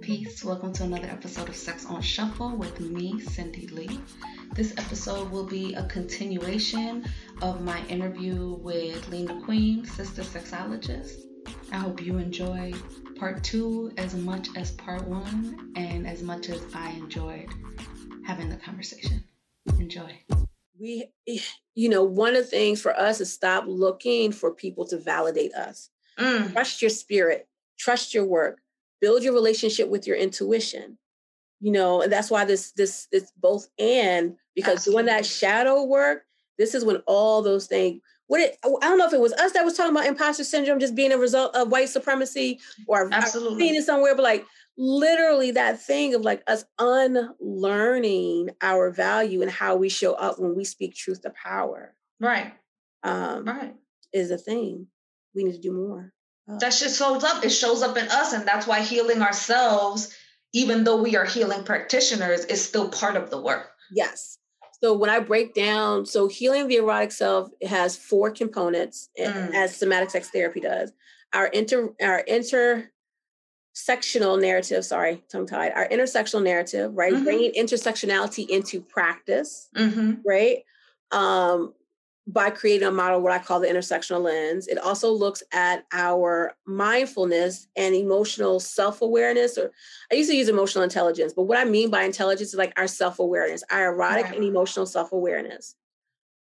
Peace. Welcome to another episode of Sex on Shuffle with me, Cindy Lee. This episode will be a continuation of my interview with Lena Queen, sister sexologist. I hope you enjoy part two as much as part one and as much as I enjoyed having the conversation. Enjoy. We, you know, one of the things for us is stop looking for people to validate us. Mm. Trust your spirit, trust your work, build your relationship with your intuition you know and that's why this this this both and because Absolutely. doing that shadow work this is when all those things what it i don't know if it was us that was talking about imposter syndrome just being a result of white supremacy or Absolutely. I've seen it somewhere but like literally that thing of like us unlearning our value and how we show up when we speak truth to power right um right is a thing we need to do more that shit shows up. It shows up in us. And that's why healing ourselves, even though we are healing practitioners, is still part of the work. Yes. So when I break down, so healing the erotic self has four components, mm. as somatic sex therapy does. Our inter our intersectional narrative, sorry, tongue tied, our intersectional narrative, right? Mm-hmm. Bringing intersectionality into practice, mm-hmm. right? Um, by creating a model, what I call the intersectional lens. It also looks at our mindfulness and emotional self awareness, or I used to use emotional intelligence, but what I mean by intelligence is like our self awareness, our erotic right. and emotional self awareness.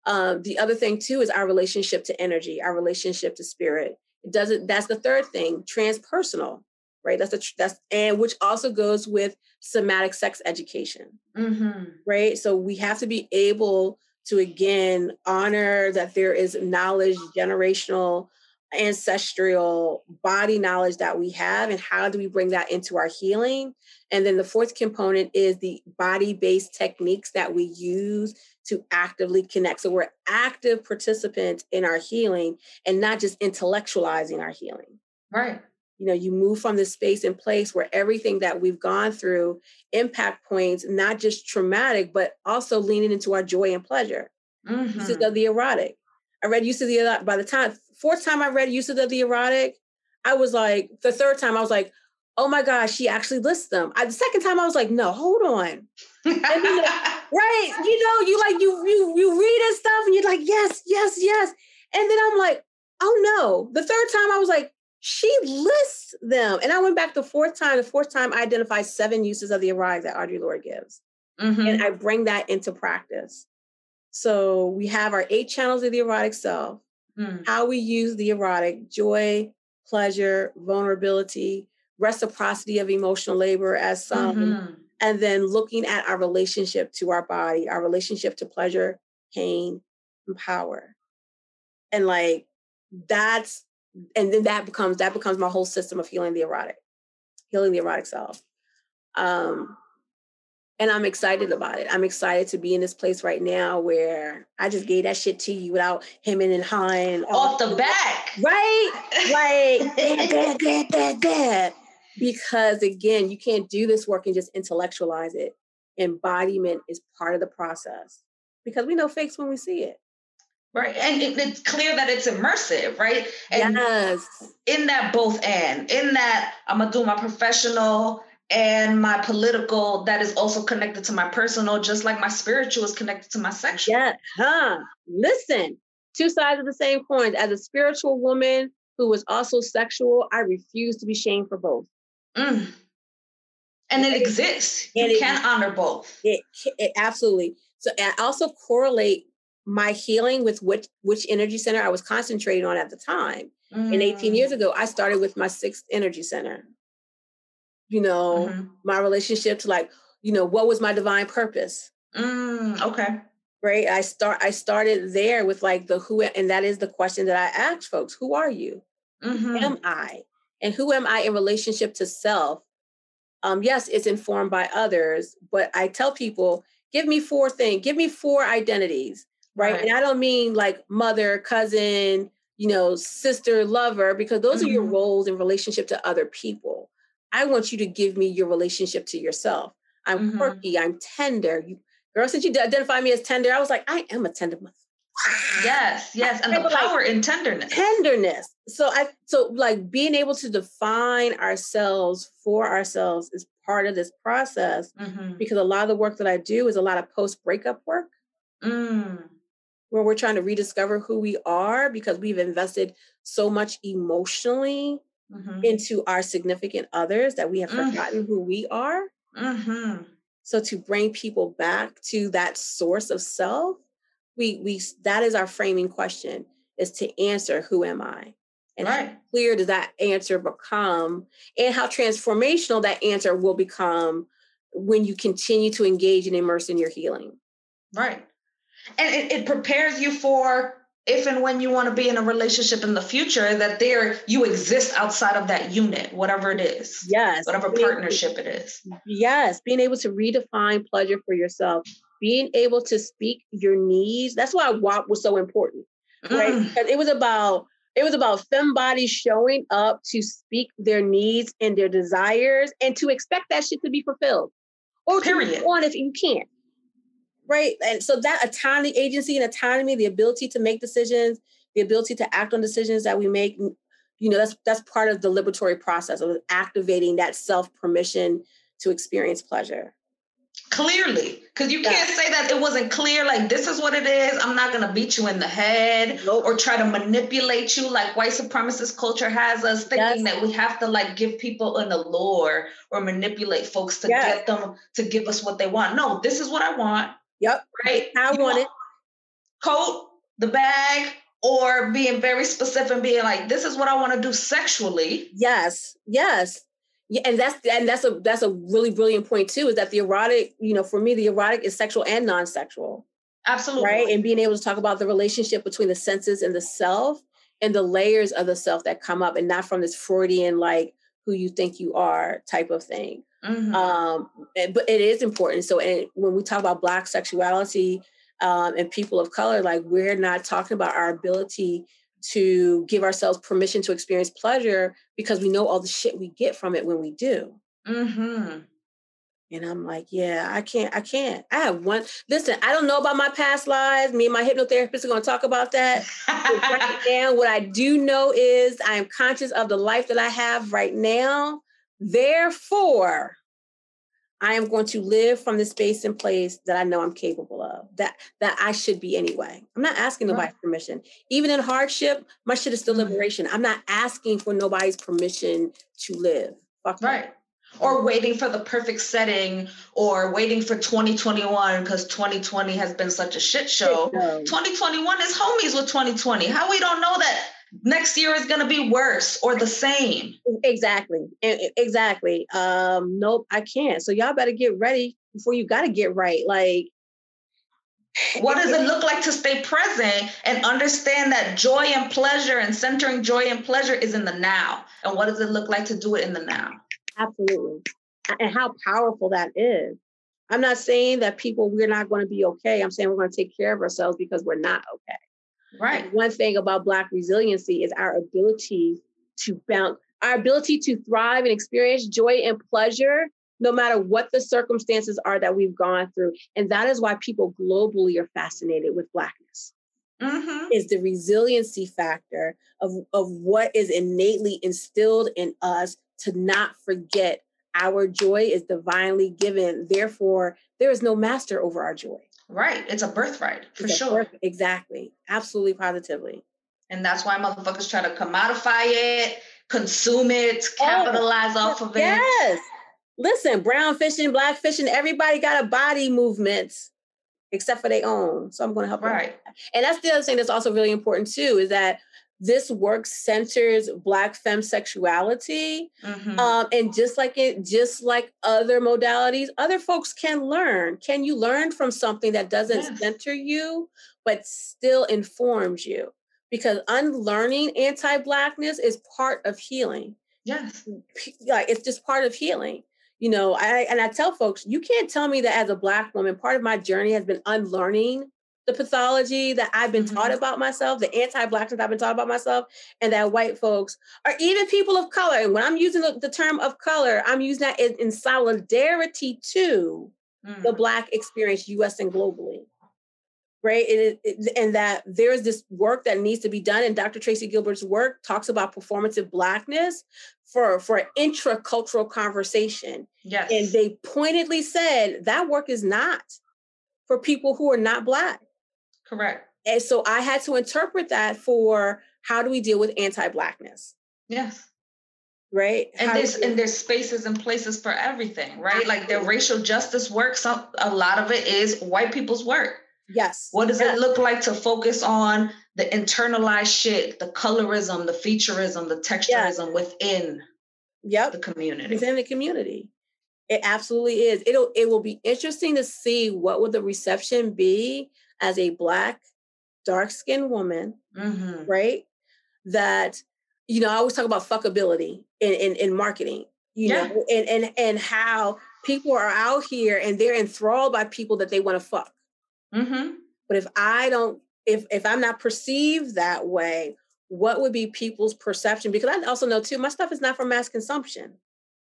Um, the other thing too is our relationship to energy, our relationship to spirit. It doesn't. That's the third thing, transpersonal, right? That's a that's and which also goes with somatic sex education, mm-hmm. right? So we have to be able to again honor that there is knowledge, generational, ancestral body knowledge that we have, and how do we bring that into our healing? And then the fourth component is the body based techniques that we use to actively connect. So we're active participants in our healing and not just intellectualizing our healing. Right you know you move from this space and place where everything that we've gone through impact points not just traumatic but also leaning into our joy and pleasure. Mm-hmm. uses of the erotic. I read use of the by the time fourth time i read uses of the erotic i was like the third time i was like oh my gosh she actually lists them. I, the second time i was like no hold on. Then, right you know you like you you you read and stuff and you're like yes yes yes. And then i'm like oh no. The third time i was like she lists them. And I went back the fourth time. The fourth time, I identified seven uses of the erotic that Audre Lorde gives. Mm-hmm. And I bring that into practice. So we have our eight channels of the erotic self, mm. how we use the erotic joy, pleasure, vulnerability, reciprocity of emotional labor as some, mm-hmm. and then looking at our relationship to our body, our relationship to pleasure, pain, and power. And like that's and then that becomes that becomes my whole system of healing the erotic, healing the erotic self. Um, and I'm excited about it. I'm excited to be in this place right now where I just gave that shit to you without hemming and hawing. Off the back. Right? Like, Because again, you can't do this work and just intellectualize it. Embodiment is part of the process because we know fakes when we see it. Right. And it, it's clear that it's immersive, right? And yes. in that both and, in that I'm going to do my professional and my political that is also connected to my personal, just like my spiritual is connected to my sexual. Yeah. Huh. Listen, two sides of the same coin. As a spiritual woman who was also sexual, I refuse to be shamed for both. Mm. And it, exists. You it, can honor both. It, it absolutely. So I also correlate my healing with which which energy center I was concentrating on at the time. Mm. And 18 years ago, I started with my sixth energy center. You know, mm-hmm. my relationship to like, you know, what was my divine purpose? Mm, okay. Right. I start I started there with like the who and that is the question that I ask folks. Who are you? Mm-hmm. am I? And who am I in relationship to self? Um, yes, it's informed by others, but I tell people, give me four things, give me four identities right? right? And I don't mean like mother, cousin, you know, sister, lover, because those mm-hmm. are your mm-hmm. roles in relationship to other people. I want you to give me your relationship to yourself. I'm mm-hmm. quirky, I'm tender. You, girl, since you identify me as tender, I was like, I am a tender mother. yes, yes, and the power like, in tenderness. Tenderness. So I so like being able to define ourselves for ourselves is part of this process mm-hmm. because a lot of the work that I do is a lot of post breakup work. Mm. Where we're trying to rediscover who we are because we've invested so much emotionally mm-hmm. into our significant others that we have mm. forgotten who we are. Mm-hmm. So to bring people back to that source of self, we we that is our framing question is to answer who am I? And right. how clear does that answer become and how transformational that answer will become when you continue to engage and immerse in your healing. Right. And it, it prepares you for if and when you want to be in a relationship in the future that there you exist outside of that unit whatever it is. Yes. Whatever partnership it is. Yes being able to redefine pleasure for yourself being able to speak your needs that's why WAP was so important right? Mm. because it was about it was about bodies showing up to speak their needs and their desires and to expect that shit to be fulfilled. Or Period. to on if you can't right? And so that autonomy, agency and autonomy, the ability to make decisions, the ability to act on decisions that we make, you know, that's that's part of the liberatory process of activating that self permission to experience pleasure. Clearly, because you can't say that it wasn't clear, like this is what it is. I'm not gonna beat you in the head nope. or try to manipulate you like white supremacist culture has us thinking yes. that we have to like give people an allure or manipulate folks to yes. get them to give us what they want. No, this is what I want. Yep. Right. I you want it. Coat, the bag, or being very specific and being like, this is what I want to do sexually. Yes. Yes. Yeah, and that's and that's a that's a really brilliant point too. Is that the erotic, you know, for me, the erotic is sexual and non-sexual. Absolutely. Right. And being able to talk about the relationship between the senses and the self and the layers of the self that come up and not from this Freudian like who you think you are type of thing. Mm-hmm. Um, but it is important. So, and when we talk about Black sexuality um, and people of color, like we're not talking about our ability to give ourselves permission to experience pleasure because we know all the shit we get from it when we do. Mm-hmm. And I'm like, yeah, I can't, I can't. I have one. Listen, I don't know about my past lives. Me and my hypnotherapist are going to talk about that. right now, what I do know is I am conscious of the life that I have right now. Therefore, I am going to live from the space and place that I know I'm capable of, that that I should be anyway. I'm not asking nobody's right. permission. Even in hardship, my shit is still mm-hmm. liberation. I'm not asking for nobody's permission to live. Fuck right. Or waiting for the perfect setting or waiting for 2021 because 2020 has been such a shit show. 2021 is homies with 2020. How we don't know that next year is going to be worse or the same. Exactly. Exactly. Um, nope, I can't. So y'all better get ready before you got to get right. Like, what does it look like to stay present and understand that joy and pleasure and centering joy and pleasure is in the now? And what does it look like to do it in the now? Absolutely. And how powerful that is. I'm not saying that people, we're not going to be okay. I'm saying we're going to take care of ourselves because we're not okay. Right. And one thing about Black resiliency is our ability to bounce, our ability to thrive and experience joy and pleasure, no matter what the circumstances are that we've gone through. And that is why people globally are fascinated with Blackness. Mm-hmm. Is the resiliency factor of, of what is innately instilled in us to not forget our joy is divinely given. Therefore, there is no master over our joy. Right. It's a birthright for sure. Birth, exactly. Absolutely positively. And that's why motherfuckers try to commodify it, consume it, capitalize oh, off of yes. it. Yes. Listen, brown fishing, black fishing, everybody got a body movement except for their own. So I'm going to help. Right. Them. And that's the other thing that's also really important too is that this work centers black femme sexuality mm-hmm. um, and just like it just like other modalities other folks can learn. Can you learn from something that doesn't yes. center you but still informs you? Because unlearning anti-blackness is part of healing. Yes. Like it's just part of healing. You know i and i tell folks you can't tell me that as a black woman part of my journey has been unlearning the pathology that I've been mm-hmm. taught about myself, the anti-blackness I've been taught about myself, and that white folks or even people of color. And when I'm using the, the term of color, I'm using that in, in solidarity to mm. the black experience, US and globally. right? It, it, and that there's this work that needs to be done. And Dr. Tracy Gilbert's work talks about performative blackness for, for an intracultural conversation. Yes. And they pointedly said that work is not for people who are not black. Correct. And so I had to interpret that for how do we deal with anti-blackness? Yes. Right. And there's and there's spaces and places for everything, right? Absolutely. Like the racial justice work, some a lot of it is white people's work. Yes. What does yes. it look like to focus on the internalized shit, the colorism, the featureism, the texturism yes. within yep. the community? Within the community. It absolutely is. It'll it will be interesting to see what would the reception be as a black, dark-skinned woman, mm-hmm. right? That, you know, I always talk about fuckability in, in, in marketing, you yeah. know, and, and and how people are out here and they're enthralled by people that they want to fuck. Mm-hmm. But if I don't, if if I'm not perceived that way, what would be people's perception? Because I also know too, my stuff is not for mass consumption.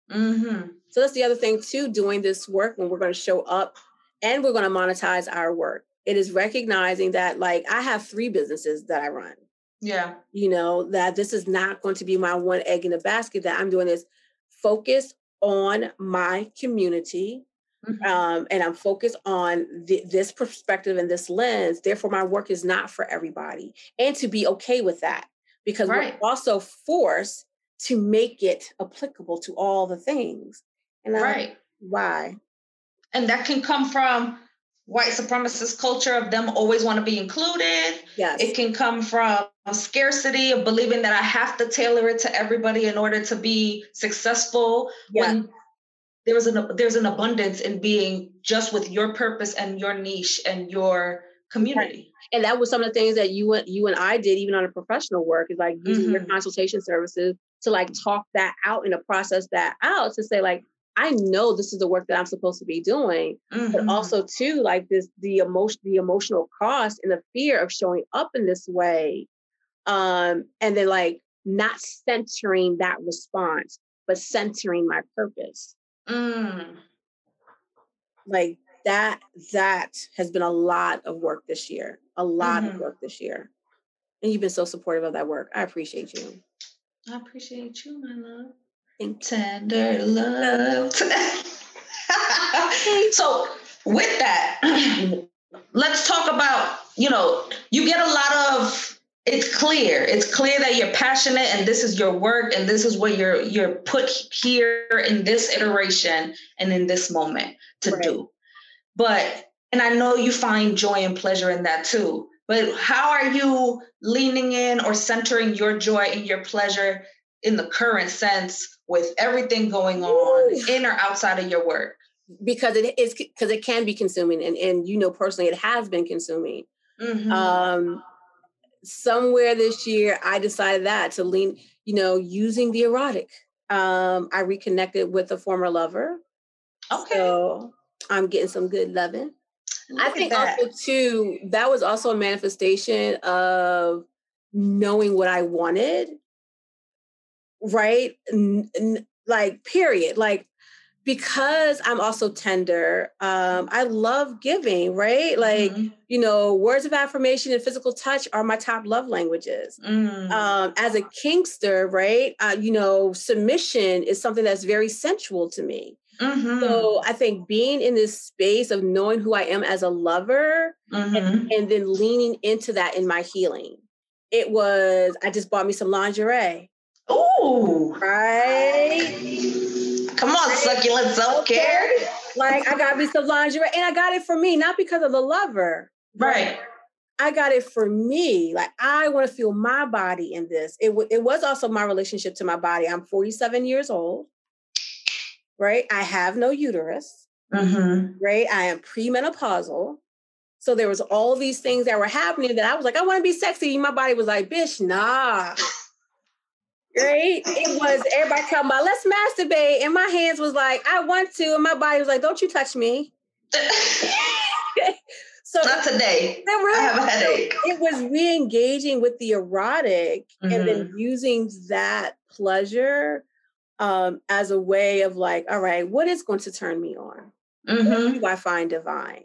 Mm-hmm. So that's the other thing too, doing this work when we're going to show up and we're going to monetize our work. It is recognizing that like I have three businesses that I run. Yeah. You know, that this is not going to be my one egg in the basket, that I'm doing this focus on my community. Mm-hmm. Um, and I'm focused on th- this perspective and this lens. Therefore, my work is not for everybody. And to be okay with that, because right. we're also forced to make it applicable to all the things. And I'm right. why? And that can come from white supremacist culture of them always want to be included. Yes. It can come from scarcity of believing that I have to tailor it to everybody in order to be successful. Yeah. When there's an there's an abundance in being just with your purpose and your niche and your community. And that was some of the things that you and you and I did even on a professional work is like using mm-hmm. your consultation services to like talk that out and to process that out to say like I know this is the work that I'm supposed to be doing, mm-hmm. but also too like this the emotion the emotional cost and the fear of showing up in this way, um, and then like not centering that response, but centering my purpose. Mm. Like that that has been a lot of work this year, a lot mm-hmm. of work this year, and you've been so supportive of that work. I appreciate you. I appreciate you, my love. Tender love. so with that, let's talk about, you know, you get a lot of it's clear. It's clear that you're passionate and this is your work and this is what you're you're put here in this iteration and in this moment to right. do. But and I know you find joy and pleasure in that too. But how are you leaning in or centering your joy and your pleasure in the current sense with everything going on Ooh. in or outside of your work? Because it is because it can be consuming, and and you know personally, it has been consuming. Mm-hmm. Um, somewhere this year, I decided that to lean, you know, using the erotic. Um, I reconnected with a former lover. Okay. So I'm getting some good loving. Look I think also too that was also a manifestation of knowing what I wanted right? N- n- like, period. Like, because I'm also tender, um, I love giving, right? Like, mm-hmm. you know, words of affirmation and physical touch are my top love languages. Mm. Um, as a kinkster, right? Uh, you know, submission is something that's very sensual to me. Mm-hmm. So I think being in this space of knowing who I am as a lover mm-hmm. and, and then leaning into that in my healing. It was, I just bought me some lingerie. Ooh. Right? Come on, succulent self care. Like, I got me some lingerie and I got it for me, not because of the lover. Right. I got it for me. Like, I want to feel my body in this. It, w- it was also my relationship to my body. I'm 47 years old, right? I have no uterus, mm-hmm. right? I am premenopausal. So there was all these things that were happening that I was like, I want to be sexy. My body was like, bitch, nah right? It was everybody talking about let's masturbate, and my hands was like, I want to, and my body was like, don't you touch me. so not today. Really, I have a headache. It was re-engaging with the erotic mm-hmm. and then using that pleasure um, as a way of like, all right, what is going to turn me on? Mm-hmm. What do I find divine?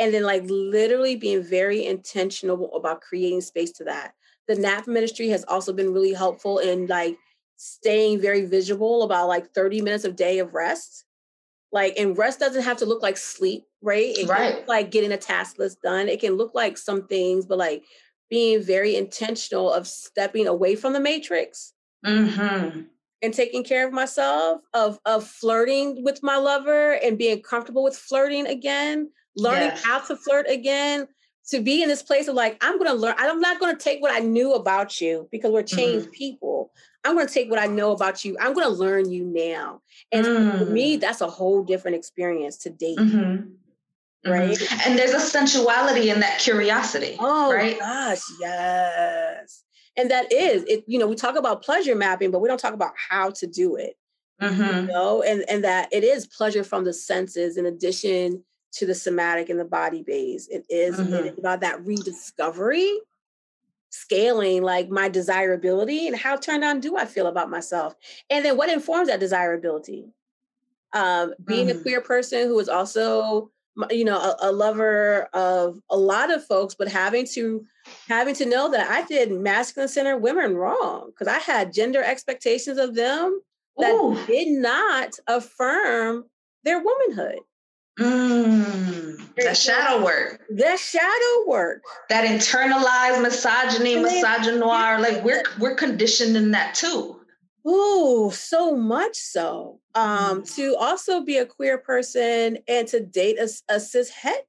and then like literally being very intentional about creating space to that. The NAP ministry has also been really helpful in like staying very visual about like 30 minutes of day of rest. Like, and rest doesn't have to look like sleep, right? It right. like getting a task list done. It can look like some things, but like being very intentional of stepping away from the matrix mm-hmm. and taking care of myself, of of flirting with my lover and being comfortable with flirting again, learning yes. how to flirt again, to be in this place of like, I'm gonna learn, I'm not gonna take what I knew about you because we're changed mm-hmm. people. I'm going to take what I know about you. I'm going to learn you now. And mm. for me, mm. that's a whole different experience to date. Mm-hmm. Right. Mm-hmm. And there's a sensuality in that curiosity. Oh, right? gosh, yes. And that is it, you know, we talk about pleasure mapping, but we don't talk about how to do it. Mm-hmm. You know, and, and that it is pleasure from the senses in addition to the somatic and the body base. It is mm-hmm. about that rediscovery scaling like my desirability and how turned on do I feel about myself? And then what informs that desirability? Um, being mm. a queer person who is also you know a, a, lover of a lot of folks but having to having to know that i did masculine center women wrong because i had gender expectations of them that Ooh. did not affirm their womanhood Mm, that shadow work. That shadow work. That internalized misogyny, misogynoir. Like we're we're conditioned in that too. Oh, so much so. Um, mm. to also be a queer person and to date a, a cis het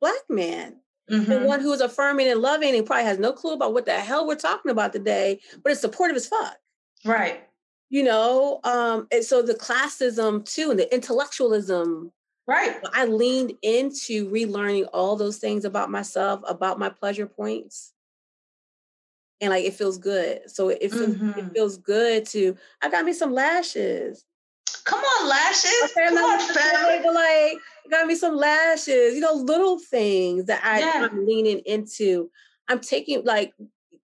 black man. Mm-hmm. And one who is affirming and loving and probably has no clue about what the hell we're talking about today, but it's supportive as fuck. Right. You know, um, and so the classism too, and the intellectualism Right. I leaned into relearning all those things about myself, about my pleasure points. And like it feels good. So it feels mm-hmm. it feels good to I got me some lashes. Come on, lashes. Okay, Come on, family. But like got me some lashes, you know, little things that I, yeah. I'm leaning into. I'm taking like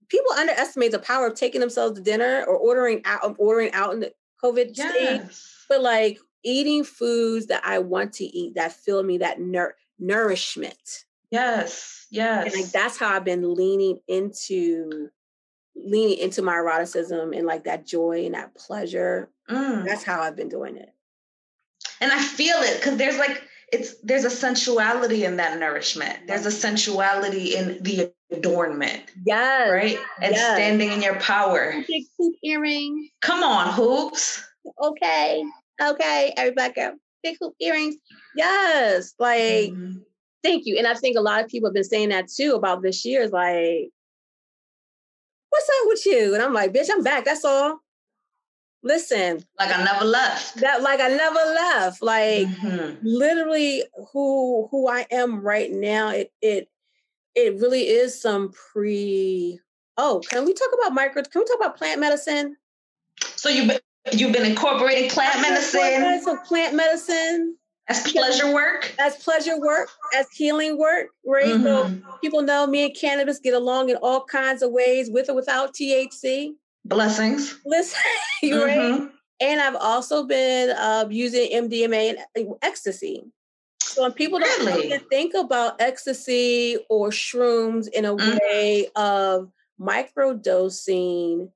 people underestimate the power of taking themselves to dinner or ordering out ordering out in the COVID yes. state. But like eating foods that I want to eat that fill me that nur- nourishment. Yes, yes. And like that's how I've been leaning into leaning into my eroticism and like that joy and that pleasure. Mm. That's how I've been doing it. And I feel it because there's like it's there's a sensuality in that nourishment. There's a sensuality in the adornment. Yes. Right? And yes. standing in your power. Big hoop earring. Come on, hoops. Okay. Okay, everybody go. Big hoop earrings. Yes. Like, mm-hmm. thank you. And I think a lot of people have been saying that too about this year. Is like, what's up with you? And I'm like, bitch, I'm back. That's all. Listen. Like I never left. That like I never left. Like mm-hmm. literally who who I am right now, it it it really is some pre oh, can we talk about micro can we talk about plant medicine? So you You've been incorporating plant medicine. So plant medicine. As pleasure work. As pleasure work, as healing work, right? Mm-hmm. So people know me and cannabis get along in all kinds of ways, with or without THC. Blessings. Listen, mm-hmm. right? And I've also been uh, using MDMA and ecstasy. So when people don't really? think about ecstasy or shrooms in a mm-hmm. way of microdosing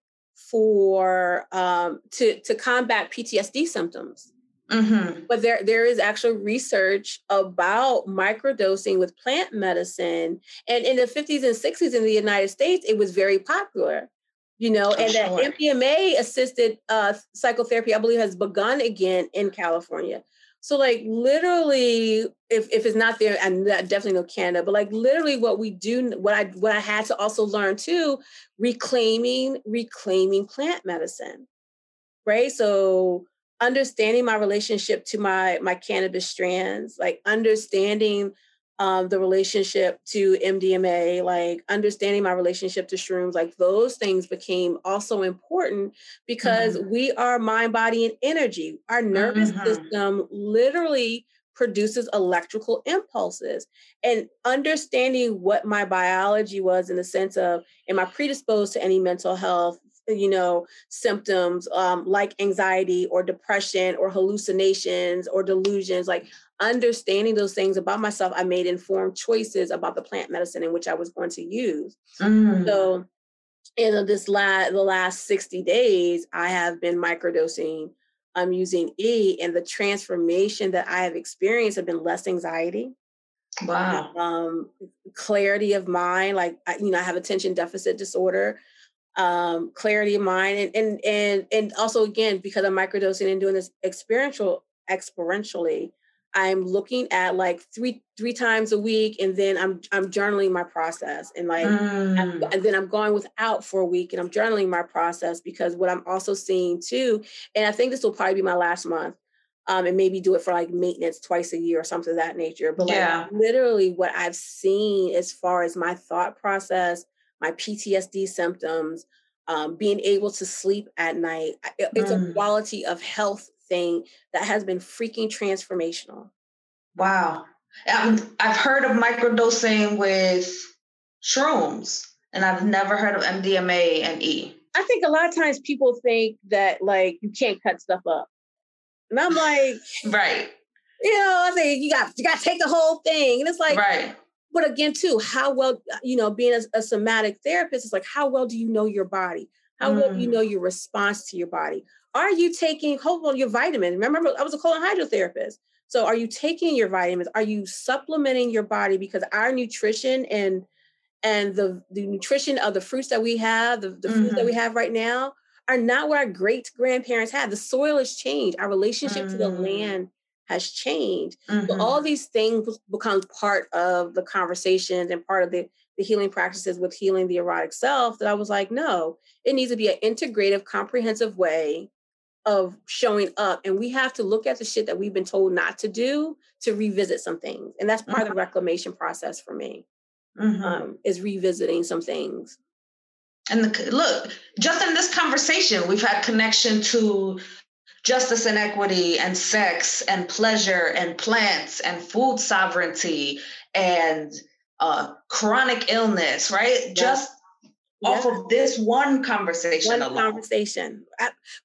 for um, to to combat PTSD symptoms. Mm-hmm. But there there is actual research about microdosing with plant medicine, and in the 50s and 60s in the United States, it was very popular. You know, and sure. that MDMA assisted uh, psychotherapy, I believe, has begun again in California. So like literally, if, if it's not there, and definitely know Canada, but like literally what we do, what I what I had to also learn too, reclaiming, reclaiming plant medicine. Right. So understanding my relationship to my my cannabis strands, like understanding um, the relationship to MDMA, like understanding my relationship to shrooms, like those things became also important because mm-hmm. we are mind, body, and energy. Our nervous mm-hmm. system literally produces electrical impulses. And understanding what my biology was in the sense of, am I predisposed to any mental health you know symptoms um, like anxiety or depression or hallucinations or delusions like understanding those things about myself i made informed choices about the plant medicine in which i was going to use. Mm. so in this last the last 60 days i have been microdosing i'm using e and the transformation that i have experienced have been less anxiety. Wow. Um, clarity of mind like you know i have attention deficit disorder um, clarity of mind and, and and and also again because i'm microdosing and doing this experiential experientially i'm looking at like three three times a week and then i'm i'm journaling my process and like mm. and then i'm going without for a week and i'm journaling my process because what i'm also seeing too and i think this will probably be my last month um, and maybe do it for like maintenance twice a year or something of that nature. But like yeah. literally what I've seen as far as my thought process, my PTSD symptoms, um, being able to sleep at night. It's mm. a quality of health thing that has been freaking transformational. Wow. I've heard of microdosing with shrooms, and I've never heard of MDMA and E. I think a lot of times people think that like you can't cut stuff up. And I'm like, right. You know, I say you got you got to take the whole thing, and it's like, right. But again, too, how well you know, being a, a somatic therapist is like, how well do you know your body? How mm. well do you mm. know your response to your body? Are you taking hold on your vitamin? Remember, I was a colon hydrotherapist. So, are you taking your vitamins? Are you supplementing your body? Because our nutrition and and the the nutrition of the fruits that we have, the, the mm-hmm. foods that we mm-hmm. have right now, are not what our great grandparents had. The soil has changed. Our relationship mm. to the mm. land has changed. Mm-hmm. So all these things become part of the conversations and part of the, the healing practices with healing the erotic self that I was like, no, it needs to be an integrative, comprehensive way of showing up. And we have to look at the shit that we've been told not to do to revisit some things. And that's part mm-hmm. of the mm-hmm. reclamation process for me. Mm-hmm. Um, is revisiting some things. And the, look, just in this conversation, we've had connection to justice and equity and sex and pleasure and plants and food sovereignty and uh, chronic illness, right? Just off of this one conversation one alone. conversation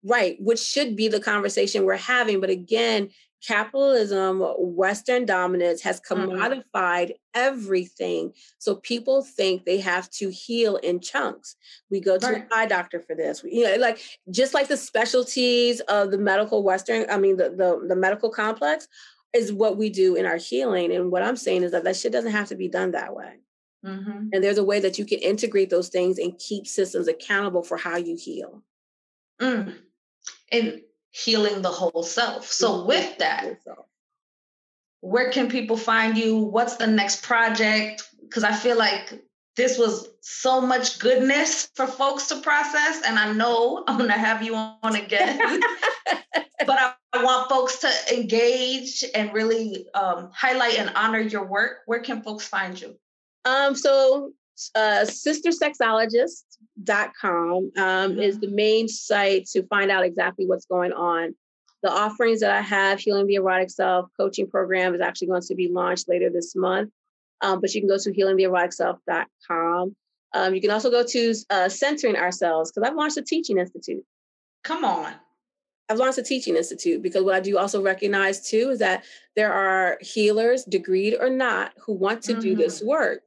right which should be the conversation we're having but again capitalism, Western dominance has mm-hmm. commodified mm-hmm. everything. So people think they have to heal in chunks. We go to right. an eye doctor for this. We, you know, like just like the specialties of the medical Western, I mean, the, the, the medical complex is what we do in our healing. And what I'm saying is that that shit doesn't have to be done that way. Mm-hmm. And there's a way that you can integrate those things and keep systems accountable for how you heal. Mm. And healing the whole self. So with that, where can people find you? What's the next project? Because I feel like this was so much goodness for folks to process. And I know I'm gonna have you on again. but I, I, want folks to engage and really um, highlight and honor your work. Where can folks find you? Um, so uh, sistersexologist.com um, mm-hmm. is the main site to find out exactly what's going on. The offerings that I have, Healing the Erotic Self coaching program, is actually going to be launched later this month. Um, but you can go to healingtheeroticself.com. Um, you can also go to uh, Centering Ourselves because I've launched a teaching institute. Come on. I've launched a teaching institute because what I do also recognize too is that there are healers, degreed or not, who want to mm-hmm. do this work.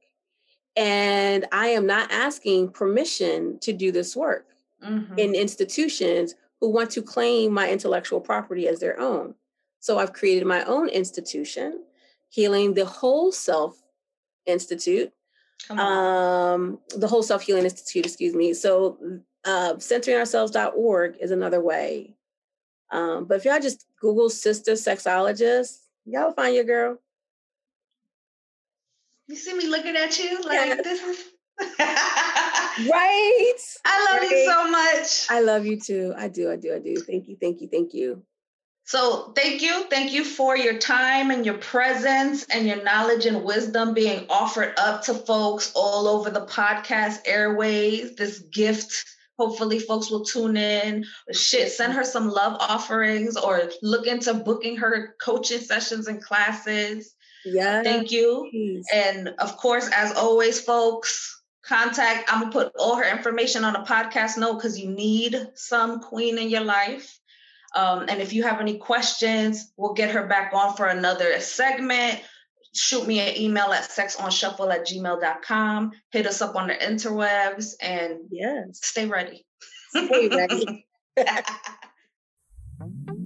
And I am not asking permission to do this work mm-hmm. in institutions who want to claim my intellectual property as their own. So I've created my own institution, Healing the Whole Self Institute, um, the Whole Self Healing Institute, excuse me. So uh, centeringourselves.org is another way. Um, but if y'all just Google sister sexologist, y'all find your girl. You see me looking at you like yes. this is right. I love right. you so much. I love you too. I do. I do. I do. Thank you. Thank you. Thank you. So, thank you. Thank you for your time and your presence and your knowledge and wisdom being offered up to folks all over the podcast airways. This gift. Hopefully, folks will tune in. Shit, send her some love offerings or look into booking her coaching sessions and classes. Yeah. Thank you. Please. And of course, as always, folks, contact. I'm gonna put all her information on a podcast note because you need some queen in your life. Um, and if you have any questions, we'll get her back on for another segment. Shoot me an email at sexonshuffle at gmail.com. Hit us up on the interwebs and yes. stay ready. Stay ready.